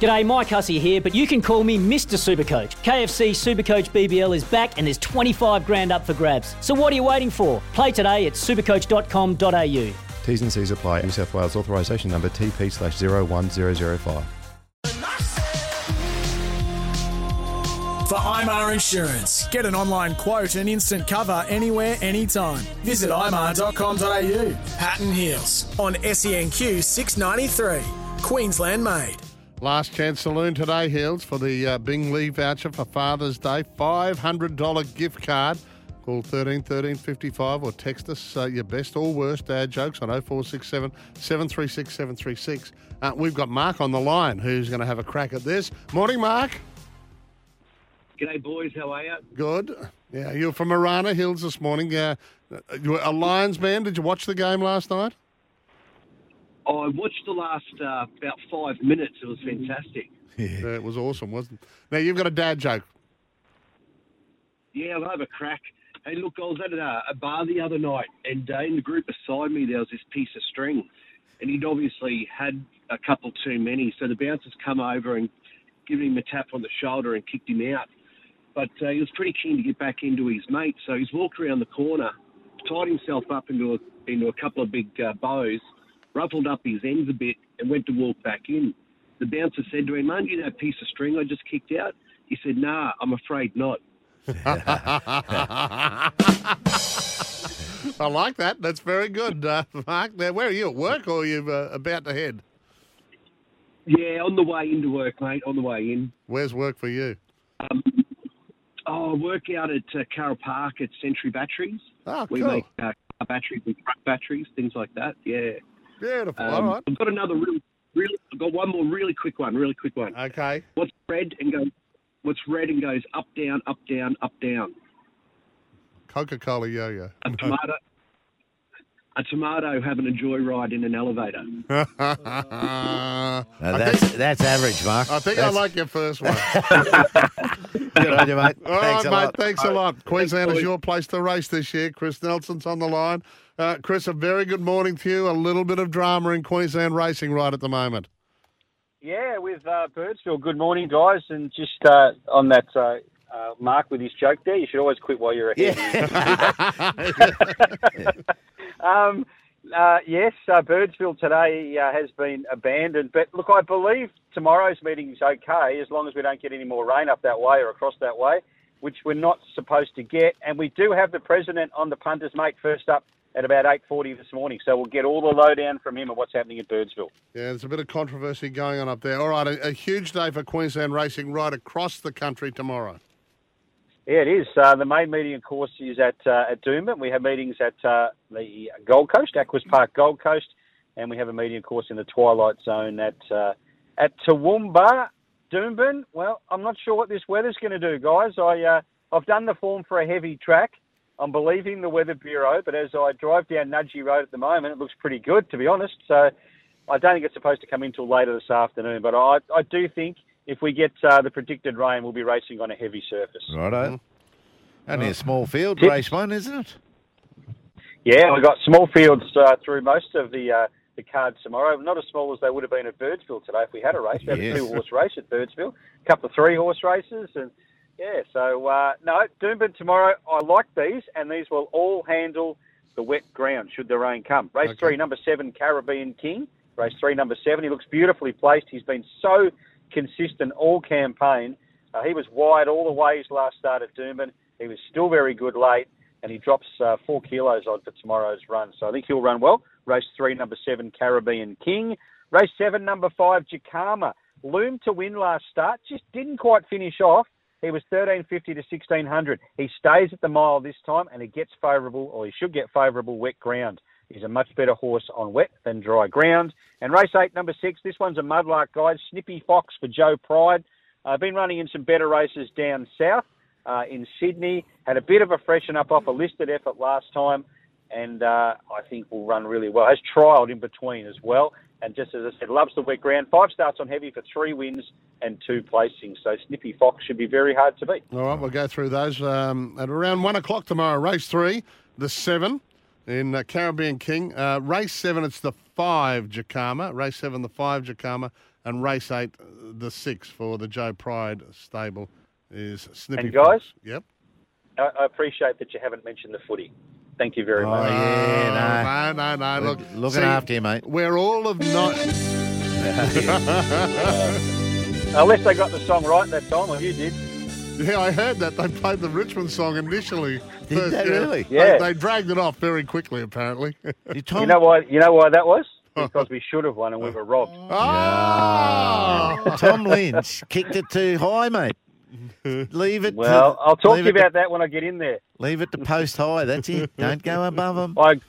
G'day, Mike Hussey here, but you can call me Mr. Supercoach. KFC Supercoach BBL is back and there's 25 grand up for grabs. So what are you waiting for? Play today at supercoach.com.au. T's and C's apply. New South Wales authorisation number TP slash 01005. For IMAR Insurance, get an online quote and instant cover anywhere, anytime. Visit imar.com.au. Hatton Hills on SENQ 693. Queensland made. Last chance saloon today, Hills, for the uh, Bing Lee voucher for Father's Day. $500 gift card. Call 13 13 55 or text us uh, your best or worst dad jokes on 0467 736 736. Uh, we've got Mark on the line who's going to have a crack at this. Morning, Mark. G'day, boys. How are you? Good. Yeah, you're from Marana Hills this morning. Uh, you were a Lions man. Did you watch the game last night? I watched the last uh, about five minutes. It was fantastic. Yeah, it was awesome, wasn't it? Now, you've got a dad joke. Yeah, I'll have a crack. Hey, look, I was at a, a bar the other night, and uh, in the group beside me, there was this piece of string, and he'd obviously had a couple too many. So the bouncers come over and give him a tap on the shoulder and kicked him out. But uh, he was pretty keen to get back into his mate, so he's walked around the corner, tied himself up into a, into a couple of big uh, bows, ruffled up his ends a bit, and went to walk back in. The bouncer said to him, Aren't you that piece of string I just kicked out? He said, Nah, I'm afraid not. I like that. That's very good, uh, Mark. Now, where are you at work or are you uh, about to head? Yeah, on the way into work, mate, on the way in. Where's work for you? Um, oh, I work out at uh, Carole Park at Century Batteries. Oh, cool. We make uh, car batteries and truck batteries, things like that. Yeah. Beautiful. Um, All right. I've got another really, really. I've got one more really quick one. Really quick one. Okay. What's red and goes? What's red and goes up, down, up, down, up, down? Coca Cola yo yo. A tomato. A tomato having a joyride in an elevator. I that's, think, that's average, Mark. I think I That's- like your first one. Good on you, mate. All Thanks right, a mate. lot. Thanks a lot. Queensland is boys. your place to race this year. Chris Nelson's on the line. Uh, Chris, a very good morning to you. A little bit of drama in Queensland racing right at the moment. Yeah, with uh, Birdsville. Good morning, guys. And just uh, on that uh, uh, Mark with his joke there, you should always quit while you're ahead. um, uh, yes, uh, Birdsville today uh, has been abandoned. But look, I believe tomorrow's meeting is okay as long as we don't get any more rain up that way or across that way, which we're not supposed to get. And we do have the president on the punters, mate, first up at about 8.40 this morning. So we'll get all the lowdown from him on what's happening at Birdsville. Yeah, there's a bit of controversy going on up there. All right, a, a huge day for Queensland racing right across the country tomorrow. Yeah, it is. Uh, the main meeting, of course, is at uh, at Doomben. We have meetings at uh, the Gold Coast, Aquis Park Gold Coast, and we have a meeting, of course, in the Twilight Zone at uh, at Toowoomba, Doomben. Well, I'm not sure what this weather's going to do, guys. I uh, I've done the form for a heavy track. I'm believing the Weather Bureau, but as I drive down Nudgee Road at the moment, it looks pretty good, to be honest. So I don't think it's supposed to come in till later this afternoon, but I I do think if we get uh, the predicted rain, we'll be racing on a heavy surface. Righto. Only a small field, Tips. race one, isn't it? Yeah, we've got small fields uh, through most of the uh, the cards tomorrow. Not as small as they would have been at Birdsville today if we had a race. We had Yes. a two horse race at Birdsville, a couple of three horse races, and yeah. So uh, no, Doomben tomorrow. I like these, and these will all handle the wet ground should the rain come. Race Okay. three, number seven, Caribbean King. Race three, number seven. He looks beautifully placed. He's been so consistent all campaign. Uh, he was wide all the ways last start at Doomben. He was still very good late, and he drops uh, four kilos on for tomorrow's run. So I think he'll run well. Race three, number seven, Caribbean King. Race seven, number five, Jacama. Loomed to win last start, just didn't quite finish off. He was 1350 to 1600. He stays at the mile this time, and he gets favourable, or he should get favourable wet ground. He's a much better horse on wet than dry ground. And race eight, number six, this one's a mudlark guide, Snippy Fox for Joe Pride. Uh, been running in some better races down south uh, in Sydney. Had a bit of a freshen up off a listed effort last time, and uh, I think will run really well. Has trialled in between as well, and just as I said, loves the wet ground. Five starts on heavy for three wins and two placings. So Snippy Fox should be very hard to beat. All right, we'll go through those um, at around one o'clock tomorrow. Race three, the seven in uh, Caribbean King. Uh, race seven, it's the five Jacama. Race seven, the five Jacama, and race eight, uh, the six for the Joe Pride stable is Snippy. And guys? Fox. Yep. I, I appreciate that you haven't mentioned the footy. Thank you very Oh, much. yeah, no, no, no. no. Look, Looking see, after you, mate. We're all of not. Unless they got the song right that time, or you did. Yeah, I heard that they played the Richmond song initially. Did they really? Yeah. They, dragged it off very quickly, apparently. You, Tom, You know why? You know why that was? Because we should have won and we were robbed. oh! Tom Lynch kicked it too high, mate. Leave it. Well, to, I'll talk to you it about that when I get in there. Leave it to post high. That's it. Don't go above them. I,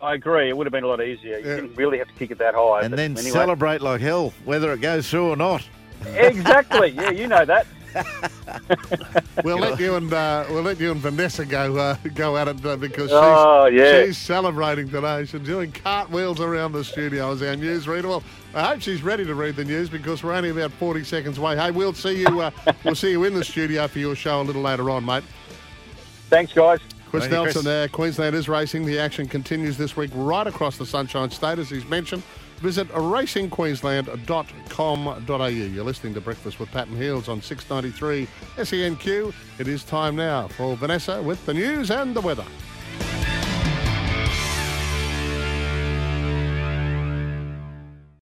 I agree. It would have been a lot easier. You Yeah. didn't really have to kick it that high. And then anyway. celebrate like hell, whether it goes through or not. Exactly. Yeah, you know that. We'll let you and uh, we'll let you and Vanessa go uh, go at it uh, because she's, Oh, yeah. she's celebrating today. She's doing cartwheels around the studio as our news reader. Well, I hope she's ready to read the news because we're only about forty seconds away. Hey, we'll see you. Uh, we'll see you in the studio for your show a little later on, mate. Thanks, guys. Chris Thank you, Nelson Chris. there. Queensland is racing. The action continues this week right across the Sunshine State, as he's mentioned. Visit racingqueensland.com.au. You're listening to Breakfast with Pat and Heels on 693 SENQ. It is time now for Vanessa with the news and the weather.